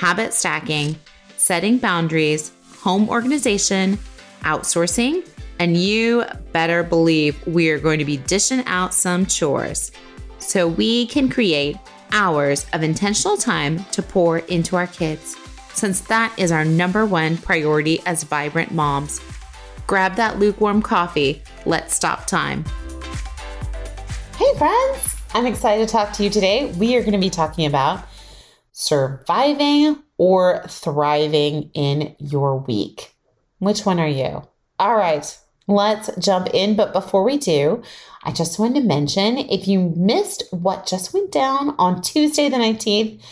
habit stacking, setting boundaries, home organization, outsourcing, and you better believe we are going to be dishing out some chores so we can create hours of intentional time to pour into our kids, since that is our number one priority as vibrant moms. Grab that lukewarm coffee. Let's stop time. Hey, friends! I'm excited to talk to you today. We are going to be talking about surviving or thriving in your week. Which one are you? All right, let's jump in. But before we do, I just wanted to mention if you missed what just went down on Tuesday, the 19th,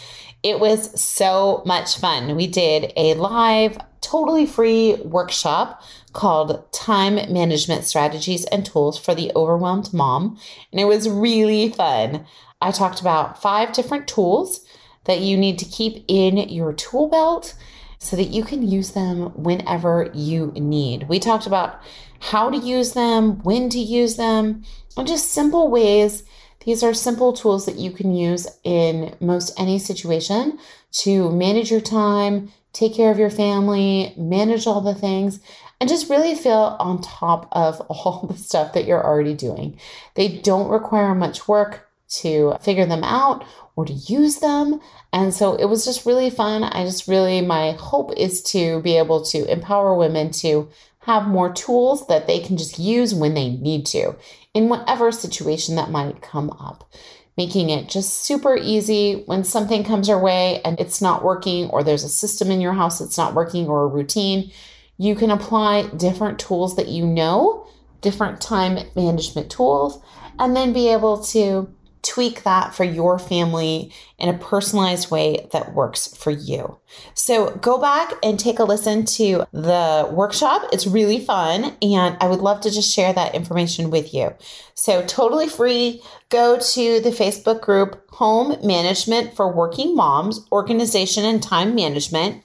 it was so much fun. We did a live, totally free workshop called Time Management Strategies and Tools for the Overwhelmed Mom. And it was really fun. I talked about five different tools that you need to keep in your tool belt so that you can use them whenever you need. We talked about how to use them, when to use them, and just simple ways. These are simple tools that you can use in most any situation to manage your time, take care of your family, manage all the things, and just really feel on top of all the stuff that you're already doing. They don't require much work to figure them out or to use them. And so it was just really fun. I just really, my hope is to be able to empower women to have more tools that they can just use when they need to in whatever situation that might come up. Making it just super easy when something comes your way and it's not working, or there's a system in your house that's not working, or a routine. You can apply different tools that you know, different time management tools, and then be able to tweak that for your family in a personalized way that works for you. So go back and take a listen to the workshop. It's really fun, and I would love to just share that information with you. So, totally free. Go to the Facebook group Home Management for Working Moms, Organization and Time Management,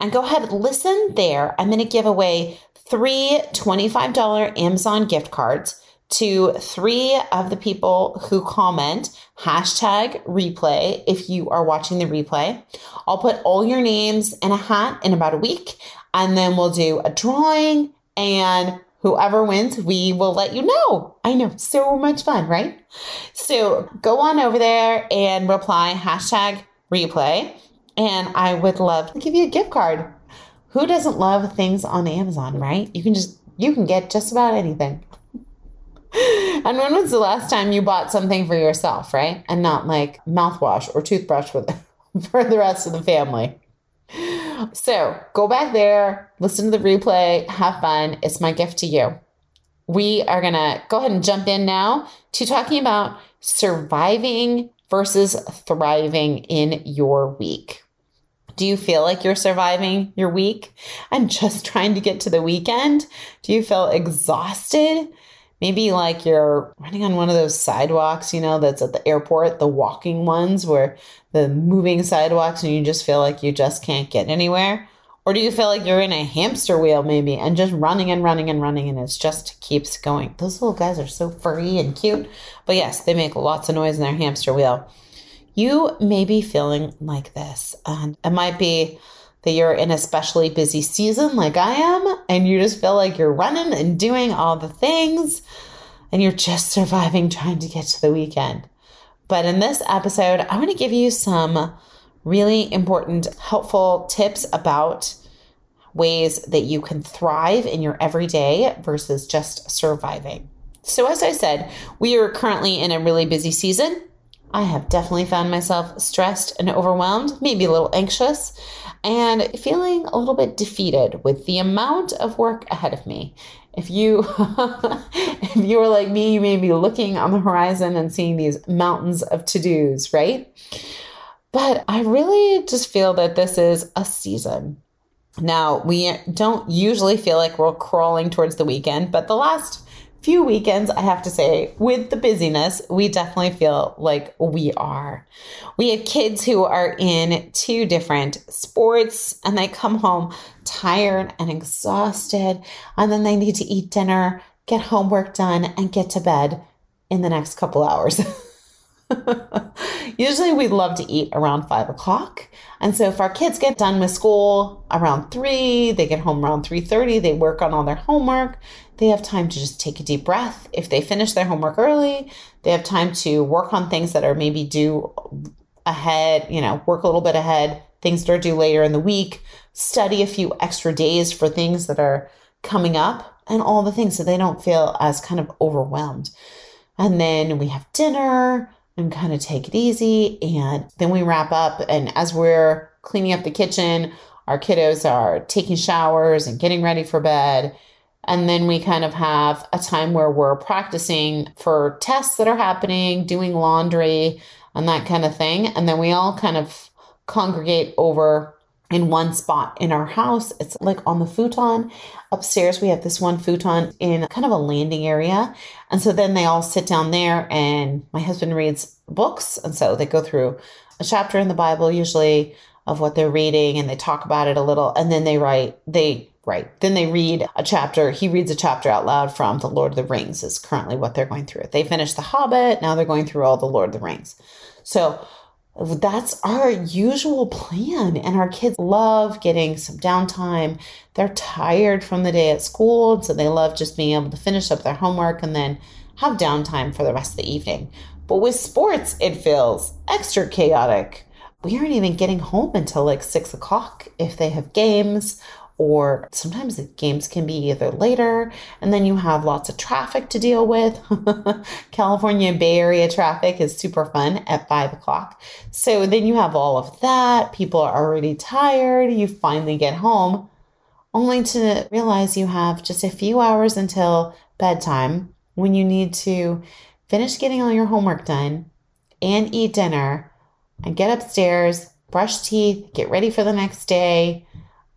and go ahead and listen there. I'm going to give away three $25 Amazon gift cards to three of the people who comment hashtag replay if you are watching the replay. I'll put all your names in a hat in about a week, and then we'll do a drawing, and whoever wins, we will let you know. I know, so much fun, right? So go on over there and reply hashtag replay, and I would love to give you a gift card. Who doesn't love things on Amazon, right? You can just you can get just about anything. and when was the last time you bought something for yourself, right? And not like mouthwash or toothbrush for the, for the rest of the family. So go back there, listen to the replay, have fun. It's my gift to you. We are going to go ahead and jump in now to talking about surviving versus thriving in your week. Do you feel like you're surviving your week and just trying to get to the weekend? Do you feel exhausted? Maybe like you're running on one of those sidewalks, you know, that's at the airport, the walking ones where the moving sidewalks and you just feel like you just can't get anywhere? Or do you feel like you're in a hamster wheel maybe and just running and running and running and it just keeps going? Those little guys are so furry and cute. But yes, they make lots of noise in their hamster wheel. You may be feeling like this. And it might be that you're in a especially busy season like I am, and you just feel like you're running and doing all the things, and you're just surviving trying to get to the weekend. But in this episode, I want to give you some really important, helpful tips about ways that you can thrive in your everyday versus just surviving. So, as I said, we are currently in a really busy season. I have definitely found myself stressed and overwhelmed, maybe a little anxious, and feeling a little bit defeated with the amount of work ahead of me. If you if you are like me, you may be looking on the horizon and seeing these mountains of to-dos, right? But I really just feel that this is a season. Now, we don't usually feel like we're crawling towards the weekend, but the last few weekends, I have to say, with the busyness, we definitely feel like we are. We have kids who are in two different sports and they come home tired and exhausted, and then they need to eat dinner, get homework done, and get to bed in the next couple hours. Usually we love to eat around five o'clock. And so if our kids get done with school around three, they get home around 3:30, they work on all their homework, they have time to just take a deep breath. If they finish their homework early, they have time to work on things that are maybe due ahead, you know, work a little bit ahead, things that are due later in the week, study a few extra days for things that are coming up and all the things so they don't feel as kind of overwhelmed. And then we have dinner and kind of take it easy. And then we wrap up. And as we're cleaning up the kitchen, our kiddos are taking showers and getting ready for bed. And then we kind of have a time where we're practicing for tests that are happening, doing laundry and that kind of thing. And then we all kind of congregate over in one spot in our house. It's like on the futon. Upstairs, we have this one futon in kind of a landing area. And so then they all sit down there, and my husband reads books. And so they go through a chapter in the Bible, usually of what they're reading, and they talk about it a little. And then they write, they write, then they read a chapter. He reads a chapter out loud from The Lord of the Rings, is currently what they're going through. They finished The Hobbit. Now they're going through all The Lord of the Rings. So that's our usual plan. And our kids love getting some downtime. They're tired from the day at school, so they love just being able to finish up their homework and then have downtime for the rest of the evening. But with sports, it feels extra chaotic. We aren't even getting home until like six o'clock if they have games or sometimes the games can be either later and then you have lots of traffic to deal with. California Bay Area traffic is super fun at five o'clock. So then you have all of that. People are already tired. You finally get home only to realize you have just a few hours until bedtime when you need to finish getting all your homework done and eat dinner and get upstairs, brush teeth, get ready for the next day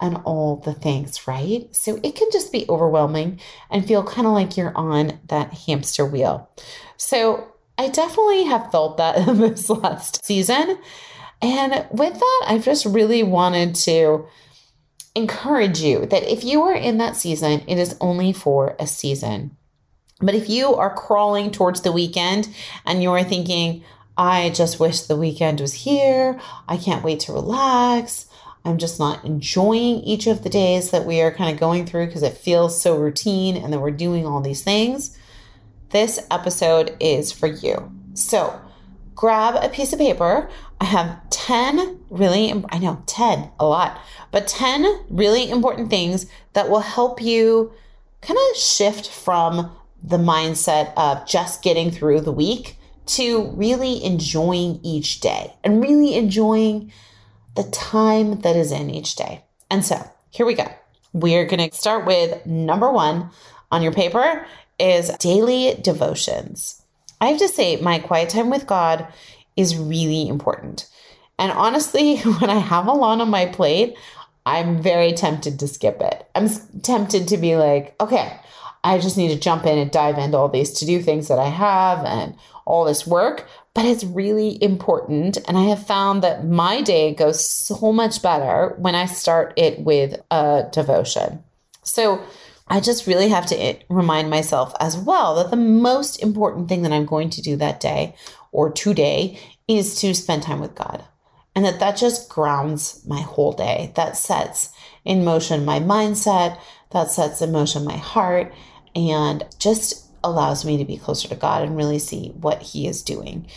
and all the things, right? So it can just be overwhelming and feel kind of like you're on that hamster wheel. So I definitely have felt that in this last season. And with that, I've just really wanted to encourage you that if you are in that season, it is only for a season. But if you are crawling towards the weekend and you're thinking, I just wish the weekend was here, I can't wait to relax, I'm just not enjoying each of the days that we are kind of going through because it feels so routine and that we're doing all these things. This episode is for you. So grab a piece of paper. I have 10 really, I know 10, a lot, but 10 really important things that will help you kind of shift from the mindset of just getting through the week to really enjoying each day and really enjoying the time that is in each day. And so here we go. We're going to start with number one on your paper is daily devotions. I have to say, my quiet time with God is really important. And honestly, when I have a lot on my plate, I'm very tempted to skip it. I'm tempted to be like, okay, I just need to jump in and dive into all these to do things that I have and all this work but it's really important. And I have found that my day goes so much better when I start it with a devotion. So I just really have to eh, remind myself as well that the most important thing that I'm going to do that day or today is to spend time with God. And that that just grounds my whole day. That sets in motion my mindset, that sets in motion my heart, and just allows me to be closer to God and really see what He is doing.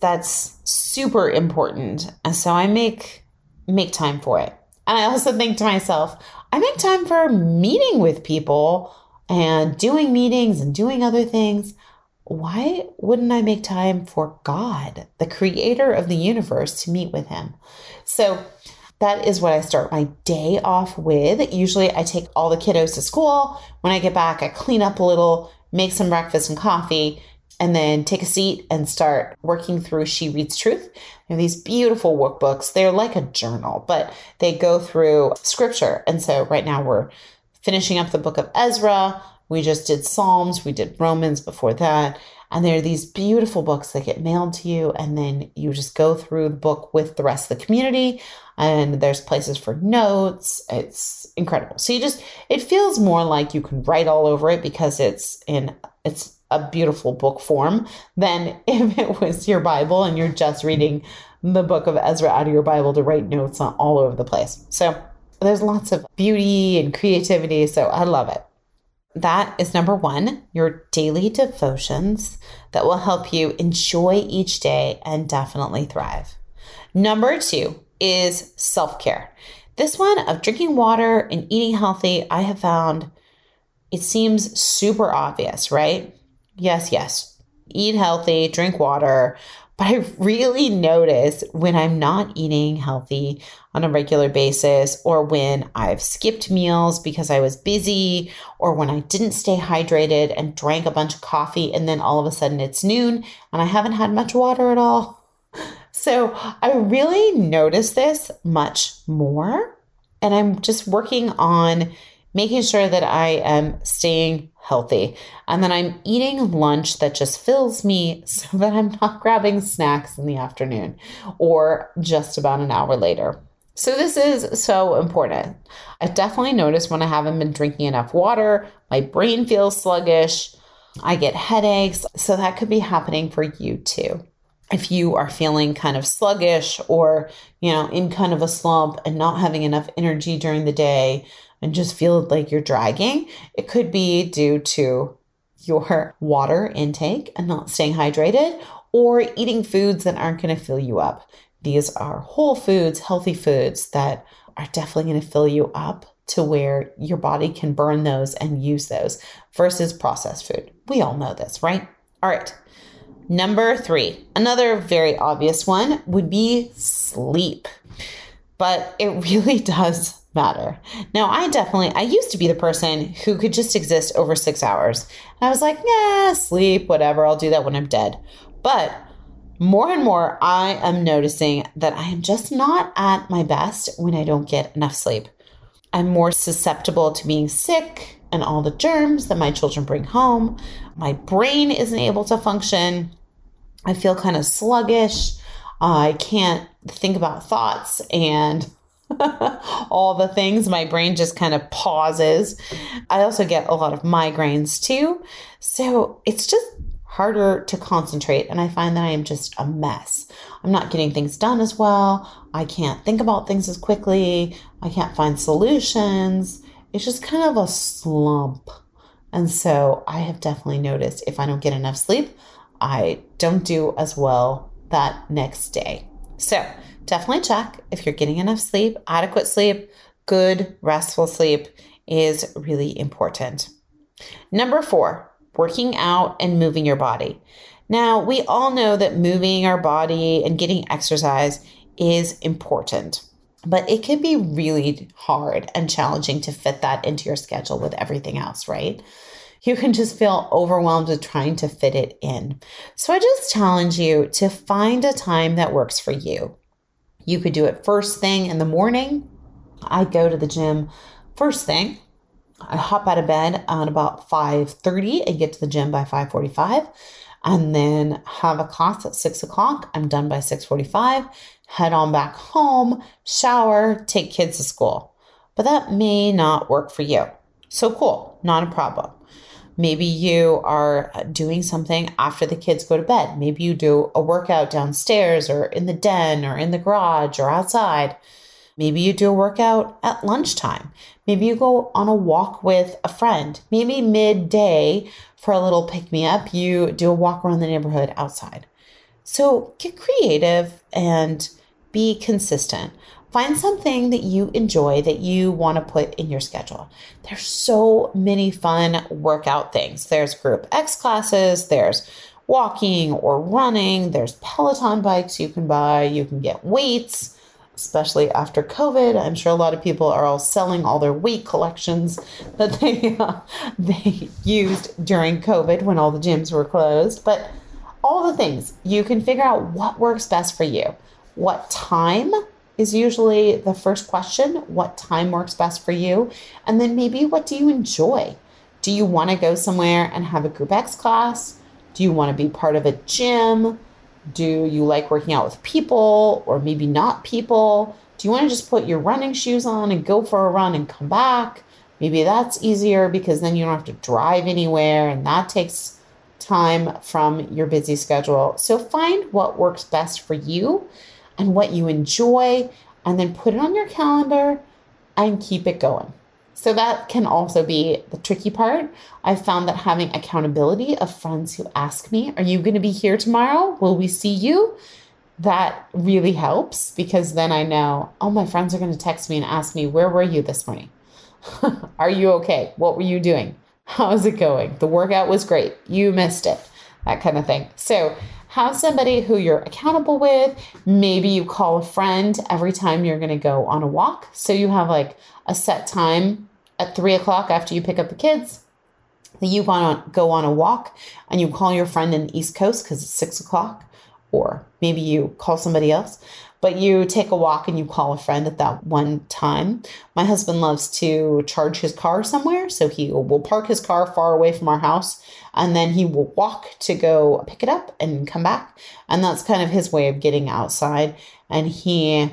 That's super important. And so I make make time for it. And I also think to myself, I make time for meeting with people and doing meetings and doing other things. Why wouldn't I make time for God, the creator of the universe, to meet with Him? So that is what I start my day off with. Usually I take all the kiddos to school. When I get back, I clean up a little, make some breakfast and coffee, and then take a seat and start working through She Reads Truth. These beautiful workbooks. They're like a journal, but they go through scripture. And so right now we're finishing up the book of Ezra. We just did Psalms, we did Romans before that. And there are these beautiful books that get mailed to you, and then you just go through the book with the rest of the community. And there's places for notes. It's incredible. So you just, it feels more like you can write all over it because it's in, it's a beautiful book form than if it was your Bible and you're just reading the book of Ezra out of your Bible to write notes on all over the place. So there's lots of beauty and creativity. So I love it. That is number one, your daily devotions that will help you enjoy each day and definitely thrive. Number two is self care. This one of drinking water and eating healthy, I have found it seems super obvious, right? Yes, yes. Eat healthy, drink water. But I really notice when I'm not eating healthy on a regular basis, or when I've skipped meals because I was busy, or when I didn't stay hydrated and drank a bunch of coffee, and then all of a sudden it's noon and I haven't had much water at all. So I really notice this much more. And I'm just working on making sure that I am staying healthy and then I'm eating lunch that just fills me so that I'm not grabbing snacks in the afternoon or just about an hour later. So, this is so important. I definitely notice when I haven't been drinking enough water, my brain feels sluggish, I get headaches. So, that could be happening for you too. If you are feeling kind of sluggish or, you know, in kind of a slump and not having enough energy during the day, and just feel like you're dragging, it could be due to your water intake and not staying hydrated or eating foods that aren't going to fill you up. These are whole foods, healthy foods that are definitely going to fill you up to where your body can burn those and use those versus processed food. We all know this, right? All right. Number three, another very obvious one would be sleep. But it really does matter. Now, I definitely, I used to be the person who could just exist over six hours. And I was like, yeah, sleep, whatever, I'll do that when I'm dead. But more and more, I am noticing that I am just not at my best when I don't get enough sleep. I'm more susceptible to being sick and all the germs that my children bring home. My brain isn't able to function. I feel kind of sluggish. I can't think about thoughts and all the things. My brain just kind of pauses. I also get a lot of migraines too. So it's just harder to concentrate. And I find that I am just a mess. I'm not getting things done as well. I can't think about things as quickly. I can't find solutions. It's just kind of a slump. And so I have definitely noticed if I don't get enough sleep, I don't do as well that next day. So definitely check if you're getting enough sleep. Adequate sleep, good, restful sleep is really important. Number four, working out and moving your body. Now, we all know that moving our body and getting exercise is important, but it can be really hard and challenging to fit that into your schedule with everything else, right? You can just feel overwhelmed with trying to fit it in. So I just challenge you to find a time that works for you. You could do it first thing in the morning. I go to the gym first thing. I hop out of bed at about 5:30 and get to the gym by 5:45, and then have a class at six o'clock. I'm done by 6:45. Head on back home, shower, take kids to school. But that may not work for you. So cool, not a problem. Maybe you are uh, doing something after the kids go to bed. Maybe you do a workout downstairs or in the den or in the garage or outside. Maybe you do a workout at lunchtime. Maybe you go on a walk with a friend. Maybe midday for a little pick me up, you do a walk around the neighborhood outside. So get creative and be consistent. Find something that you enjoy that you want to put in your schedule. There's so many fun workout things. There's group X classes, there's walking or running, there's Peloton bikes you can buy, you can get weights, especially after COVID. I'm sure a lot of people are all selling all their weight collections that they uh, they used during COVID when all the gyms were closed, but all the things you can figure out what works best for you. What time is usually the first question. What time works best for you? And then maybe what do you enjoy? Do you want to go somewhere and have a group X class? Do you want to be part of a gym? Do you like working out with people or maybe not people? Do you want to just put your running shoes on and go for a run and come back? Maybe that's easier because then you don't have to drive anywhere and that takes time from your busy schedule. So find what works best for you and what you enjoy, and then put it on your calendar and keep it going. So that can also be the tricky part. I've found that having accountability of friends who ask me, Are you going to be here tomorrow? Will we see you? That really helps because then I know, oh, my friends are going to text me and ask me, Where were you this morning? are you okay? What were you doing? How's it going? The workout was great. You missed it. That kind of thing. So have somebody who you're accountable with. Maybe you call a friend every time you're going to go on a walk. So you have like a set time at three o'clock after you pick up the kids that you want to go on a walk and you call your friend in the East Coast because it's six o'clock, or maybe you call somebody else but you take a walk and you call a friend at that one time. My husband loves to charge his car somewhere, so he will park his car far away from our house and then he will walk to go pick it up and come back. And that's kind of his way of getting outside. And he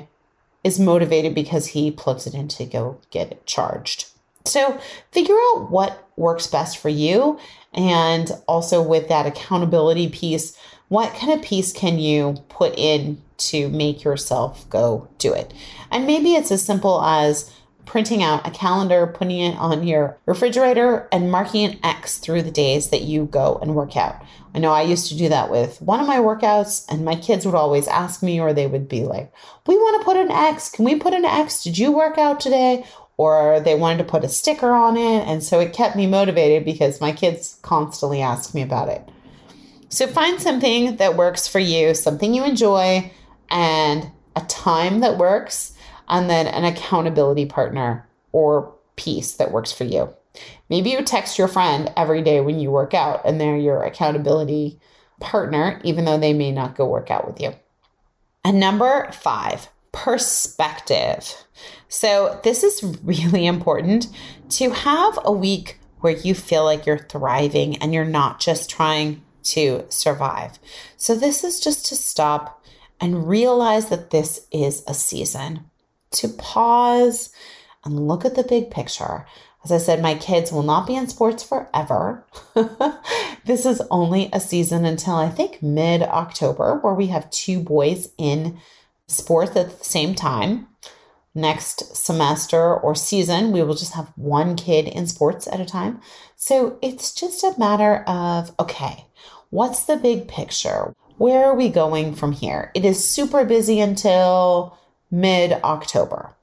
is motivated because he plugs it in to go get it charged. So figure out what works best for you. And also with that accountability piece, what kind of piece can you put in to make yourself go do it? And maybe it's as simple as printing out a calendar, putting it on your refrigerator, and marking an X through the days that you go and work out. I know I used to do that with one of my workouts, and my kids would always ask me, or they would be like, We want to put an X. Can we put an X? Did you work out today? Or they wanted to put a sticker on it. And so it kept me motivated because my kids constantly ask me about it. So find something that works for you, something you enjoy, and a time that works and then an accountability partner or piece that works for you. Maybe you text your friend every day when you work out, and they're your accountability partner, even though they may not go work out with you. And number five, perspective. So, this is really important to have a week where you feel like you're thriving and you're not just trying to survive. So, this is just to stop and realize that this is a season to pause and look at the big picture. As I said, my kids will not be in sports forever. this is only a season until I think mid October, where we have two boys in sports at the same time. Next semester or season, we will just have one kid in sports at a time. So it's just a matter of okay, what's the big picture? Where are we going from here? It is super busy until mid October.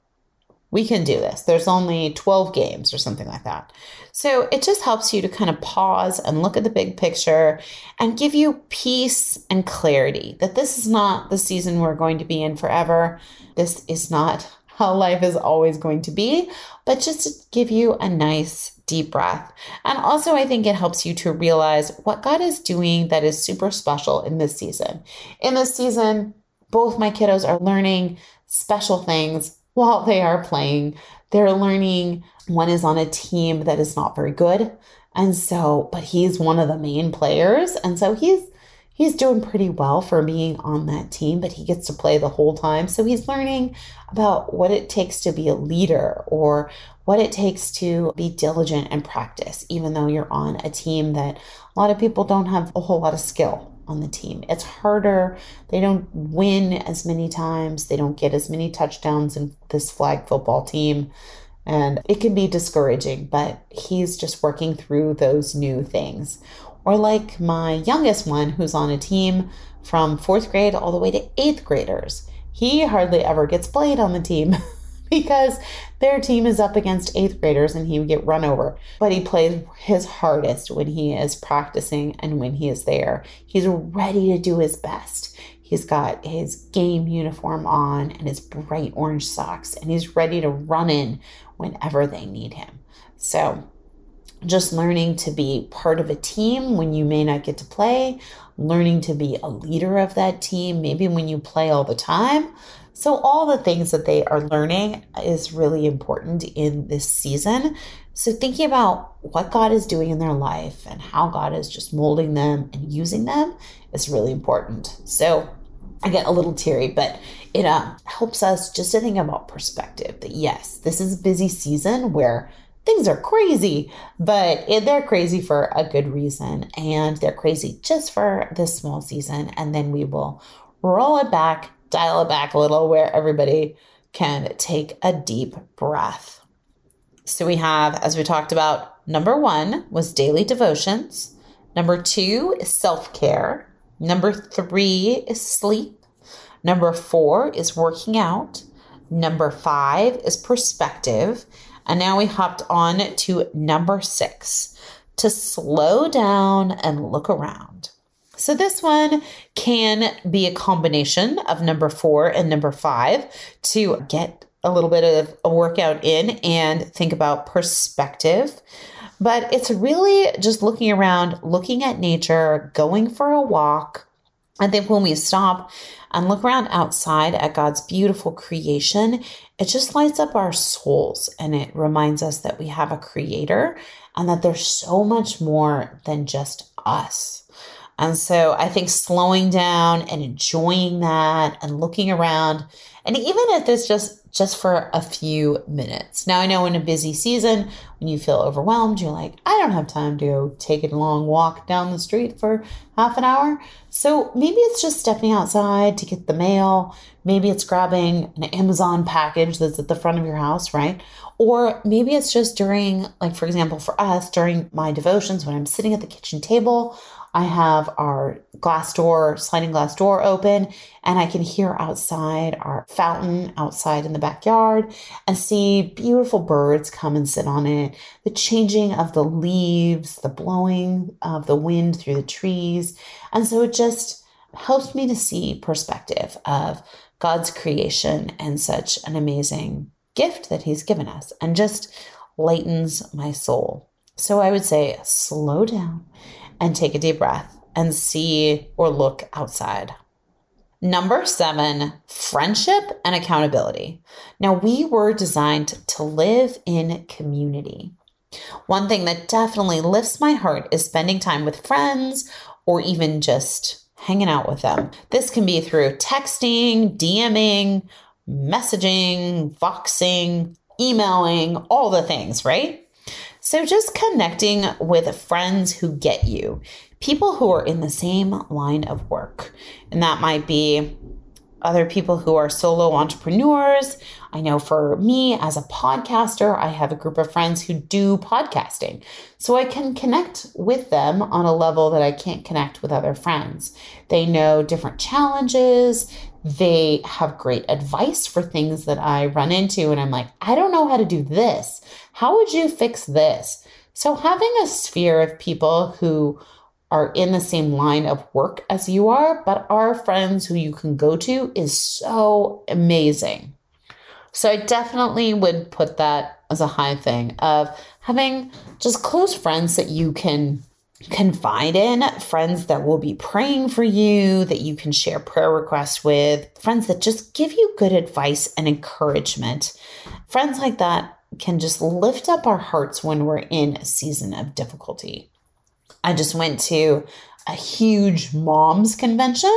We can do this. There's only 12 games or something like that. So it just helps you to kind of pause and look at the big picture and give you peace and clarity that this is not the season we're going to be in forever. This is not how life is always going to be, but just to give you a nice deep breath. And also, I think it helps you to realize what God is doing that is super special in this season. In this season, both my kiddos are learning special things while they are playing. They're learning. One is on a team that is not very good. And so, but he's one of the main players. And so he's he's doing pretty well for being on that team, but he gets to play the whole time. So he's learning about what it takes to be a leader or what it takes to be diligent and practice, even though you're on a team that a lot of people don't have a whole lot of skill on the team. It's harder. They don't win as many times. They don't get as many touchdowns in this flag football team. And it can be discouraging, but he's just working through those new things. Or like my youngest one, who's on a team from fourth grade all the way to eighth graders. he hardly ever gets played on the team because their team is up against eighth graders and he would get run over. But he plays his hardest when he is practicing and when he is there. He's ready to do his best. He's got his game uniform on and his bright orange socks, and he's ready to run in whenever they need him. So, just learning to be part of a team when you may not get to play, learning to be a leader of that team, maybe when you play all the time. So, all the things that they are learning is really important in this season. So, thinking about what God is doing in their life and how God is just molding them and using them is really important. So, I get a little teary, but it uh, helps us just to think about perspective that yes, this is a busy season where things are crazy, but they're crazy for a good reason. And they're crazy just for this small season. And then we will roll it back, dial it back a little where everybody can take a deep breath. So we have, as we talked about, number one was daily devotions. Number two is self care. Number three is sleep. Number four is working out. Number five is perspective. And now we hopped on to number six to slow down and look around. So this one can be a combination of number four and number five to get a little bit of a workout in and think about perspective. But it's really just looking around, looking at nature, going for a walk. I think when we stop and look around outside at God's beautiful creation, it just lights up our souls and it reminds us that we have a creator and that there's so much more than just us. And so I think slowing down and enjoying that and looking around, and even if it's just just for a few minutes. Now I know in a busy season, when you feel overwhelmed, you're like, I don't have time to take a long walk down the street for half an hour. So maybe it's just stepping outside to get the mail. Maybe it's grabbing an Amazon package that's at the front of your house, right? Or maybe it's just during, like, for example, for us, during my devotions, when I'm sitting at the kitchen table, I have our glass door, sliding glass door open, and I can hear outside our fountain outside in the backyard and see beautiful birds come and sit on it, the changing of the leaves, the blowing of the wind through the trees. And so it just helps me to see perspective of God's creation and such an amazing gift that He's given us and just lightens my soul. So I would say slow down and take a deep breath and see or look outside. Number seven, friendship and accountability. Now, we were designed to live in community. One thing that definitely lifts my heart is spending time with friends or even just hanging out with them. This can be through texting, DMing, messaging, voxing, emailing, all the things, right? So, just connecting with friends who get you, people who are in the same line of work. And that might be other people who are solo entrepreneurs. I know for me as a podcaster, I have a group of friends who do podcasting. So I can connect with them on a level that I can't connect with other friends. They know different challenges. They have great advice for things that I run into. And I'm like, I don't know how to do this. How would you fix this? So, having a sphere of people who are in the same line of work as you are, but are friends who you can go to is so amazing. So, I definitely would put that as a high thing of having just close friends that you can confide in, friends that will be praying for you, that you can share prayer requests with, friends that just give you good advice and encouragement. Friends like that can just lift up our hearts when we're in a season of difficulty. I just went to a huge moms convention.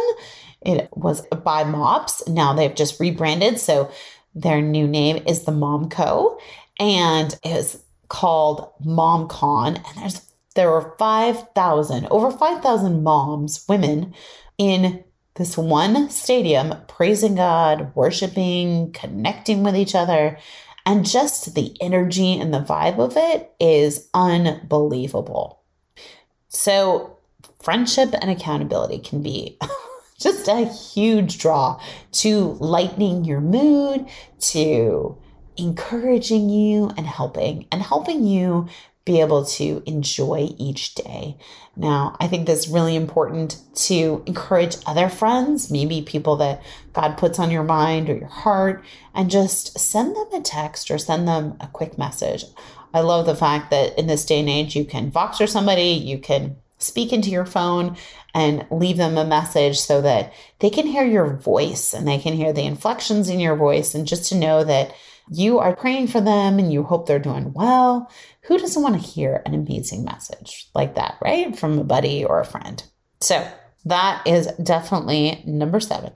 It was by MOPS. Now they've just rebranded. So their new name is the Mom Co. And it was called MomCon. And there's there were 5,000, over 5,000 moms, women in this one stadium praising God, worshiping, connecting with each other. And just the energy and the vibe of it is unbelievable. So, friendship and accountability can be just a huge draw to lightening your mood, to encouraging you and helping, and helping you be able to enjoy each day. Now, I think that's really important to encourage other friends, maybe people that God puts on your mind or your heart, and just send them a text or send them a quick message. I love the fact that in this day and age, you can Voxer somebody, you can speak into your phone and leave them a message so that they can hear your voice and they can hear the inflections in your voice and just to know that you are praying for them and you hope they're doing well. Who doesn't want to hear an amazing message like that, right? From a buddy or a friend. So that is definitely number seven.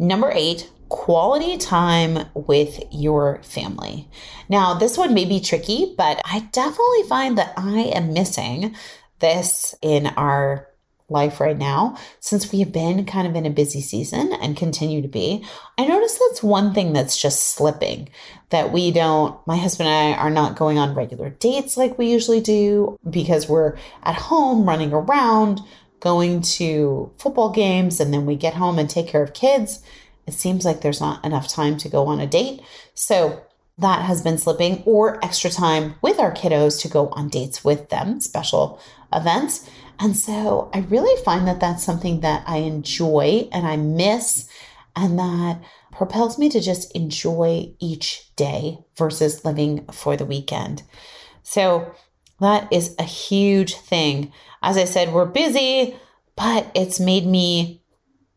Number eight, quality time with your family. Now, this one may be tricky, but I definitely find that I am missing this in our life right now, since we have been kind of in a busy season and continue to be, I notice that's one thing that's just slipping. That we don't, my husband and I are not going on regular dates like we usually do because we're at home running around, going to football games, and then we get home and take care of kids. It seems like there's not enough time to go on a date. So that has been slipping, or extra time with our kiddos to go on dates with them, special events. And so I really find that that's something that I enjoy and I miss, and that propels me to just enjoy each day versus living for the weekend. So that is a huge thing. As I said, we're busy, but it's made me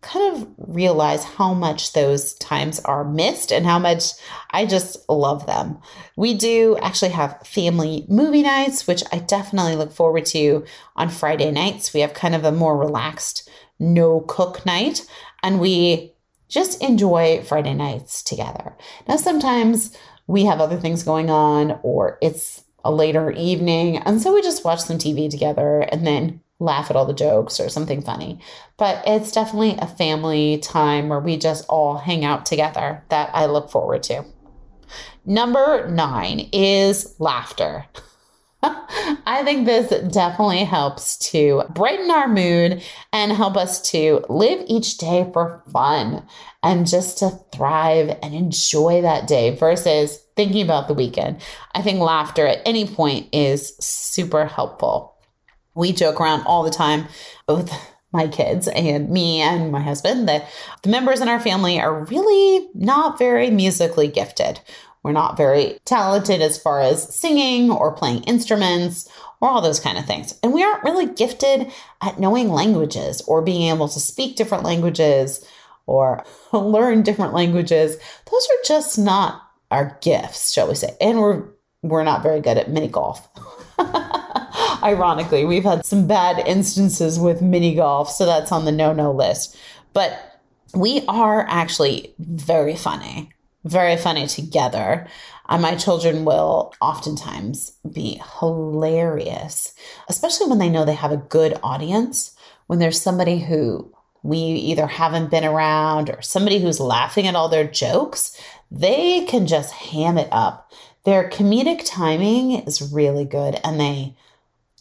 kind of realize how much those times are missed and how much I just love them. We do actually have family movie nights, which I definitely look forward to on Friday nights. We have kind of a more relaxed no cook night and we just enjoy Friday nights together. Now, sometimes we have other things going on or it's a later evening. And so we just watch some TV together and then laugh at all the jokes or something funny. But it's definitely a family time where we just all hang out together that I look forward to. Number nine is laughter. I think this definitely helps to brighten our mood and help us to live each day for fun and just to thrive and enjoy that day versus thinking about the weekend. I think laughter at any point is super helpful we joke around all the time, both my kids and me and my husband, that the members in our family are really not very musically gifted. We're not very talented as far as singing or playing instruments or all those kind of things. And we aren't really gifted at knowing languages or being able to speak different languages or learn different languages. Those are just not our gifts, shall we say. And we're we're not very good at mini golf. Ironically, we've had some bad instances with mini golf, so that's on the no no list. But we are actually very funny, very funny together. And my children will oftentimes be hilarious, especially when they know they have a good audience, when there's somebody who we either haven't been around or somebody who's laughing at all their jokes, they can just ham it up. Their comedic timing is really good and they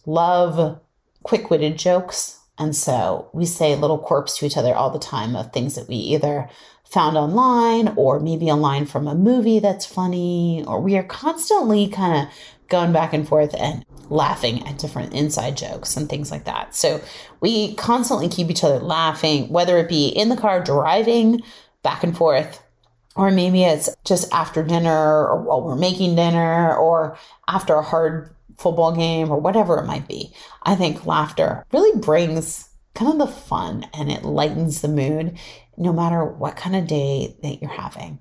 love quick witted jokes. And so we say little quirks to each other all the time of things that we either found online or maybe a line from a movie that's funny, or we are constantly kind of going back and forth and laughing at different inside jokes and things like that. So we constantly keep each other laughing, whether it be in the car driving back and forth, or maybe it's just after dinner or while we're making dinner or after a hard football game or whatever it might be. I think laughter really brings kind of the fun and it lightens the mood no matter what kind of day that you're having.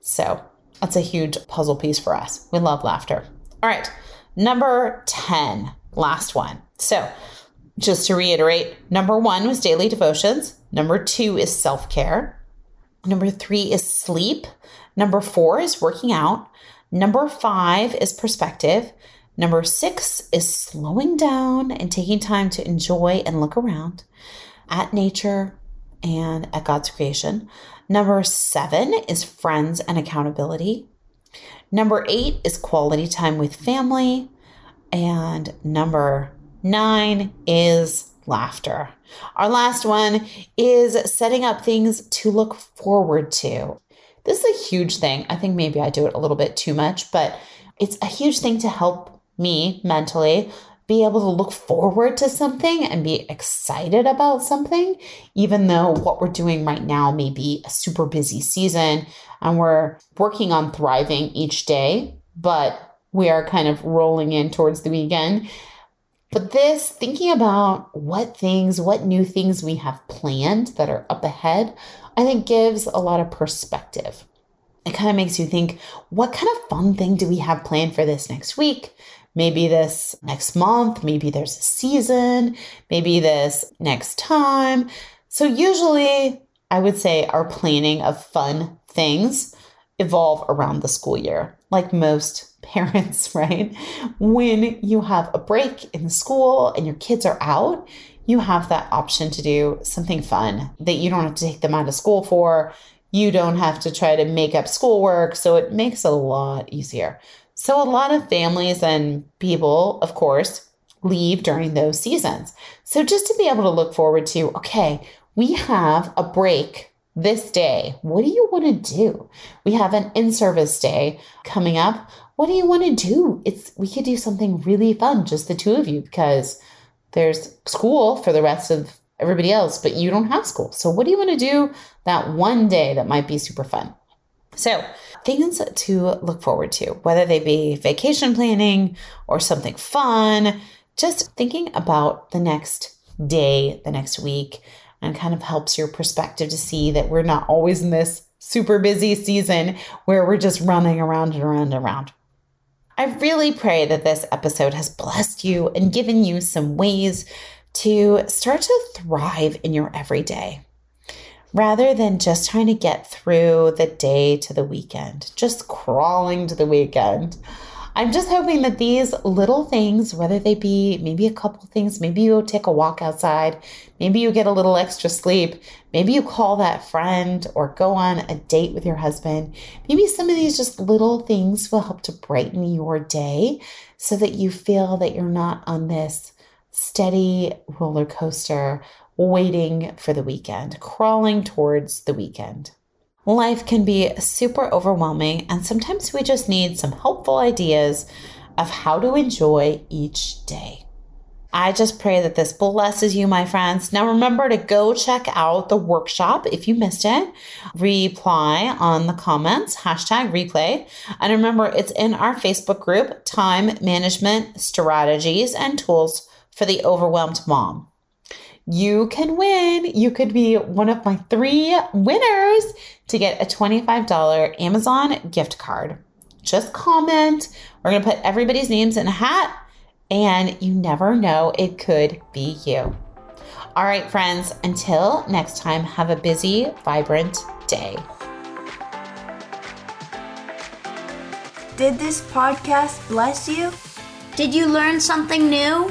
So that's a huge puzzle piece for us. We love laughter. All right, number 10, last one. So just to reiterate, number one was daily devotions, number two is self care, number three is sleep, number four is working out, number five is perspective. Number six is slowing down and taking time to enjoy and look around at nature and at God's creation. Number seven is friends and accountability. Number eight is quality time with family. And number nine is laughter. Our last one is setting up things to look forward to. This is a huge thing. I think maybe I do it a little bit too much, but it's a huge thing to help me mentally be able to look forward to something and be excited about something, even though what we're doing right now may be a super busy season and we're working on thriving each day, but we are kind of rolling in towards the weekend. But this, thinking about what things, what new things we have planned that are up ahead, I think gives a lot of perspective. It kind of makes you think, what kind of fun thing do we have planned for this next week? Maybe this next month, maybe there's a season, maybe this next time. So, usually, I would say our planning of fun things evolve around the school year, like most parents, right? When you have a break in school and your kids are out, you have that option to do something fun that you don't have to take them out of school for. You don't have to try to make up schoolwork. So it makes it a lot easier. So, a lot of families and people, of course, leave during those seasons. So, just to be able to look forward to, okay, we have a break this day. What do you want to do? We have an in service day coming up. What do you want to do? It's we could do something really fun, just the two of you, because there's school for the rest of everybody else, but you don't have school. So, what do you want to do that one day that might be super fun? So, things to look forward to, whether they be vacation planning or something fun, just thinking about the next day, the next week, and kind of helps your perspective to see that we're not always in this super busy season where we're just running around and around and around. I really pray that this episode has blessed you and given you some ways to start to thrive in your everyday rather than just trying to get through the day to the weekend, just crawling to the weekend. I'm just hoping that these little things, whether they be maybe a couple things, maybe you take a walk outside, maybe you get a little extra sleep, maybe you call that friend or go on a date with your husband, maybe some of these just little things will help to brighten your day so that you feel that you're not on this steady roller coaster waiting for the weekend, crawling towards the weekend. Life can be super overwhelming, and sometimes we just need some helpful ideas of how to enjoy each day. I just pray that this blesses you, my friends. Now, remember to go check out the workshop if you missed it. Reply on the comments, hashtag replay. And remember, it's in our Facebook group, Time Management Strategies and Tools for the Overwhelmed Mom you can win. You could be one of my three winners to get a $25 Amazon gift card. Just comment. We're going to put everybody's names in a hat, and you never know, it could be you. All right, friends, until next time, have a busy, vibrant day. Did this podcast bless you? Did you learn something new?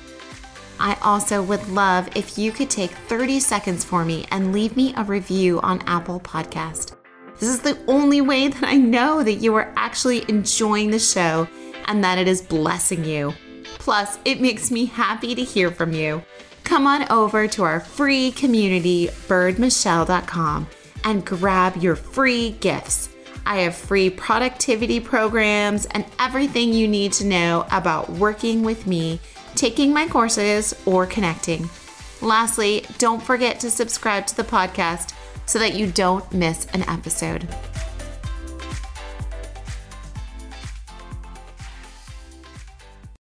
I also would love if you could take 30 seconds for me and leave me a review on Apple Podcast. This is the only way that I know that you are actually enjoying the show and that it is blessing you. Plus, it makes me happy to hear from you. Come on over to our free community, byrdmichelle.com, and grab your free gifts. I have free productivity programs and everything you need to know about working with me taking my courses, or connecting. Lastly, don't forget to subscribe to the podcast so that you don't miss an episode.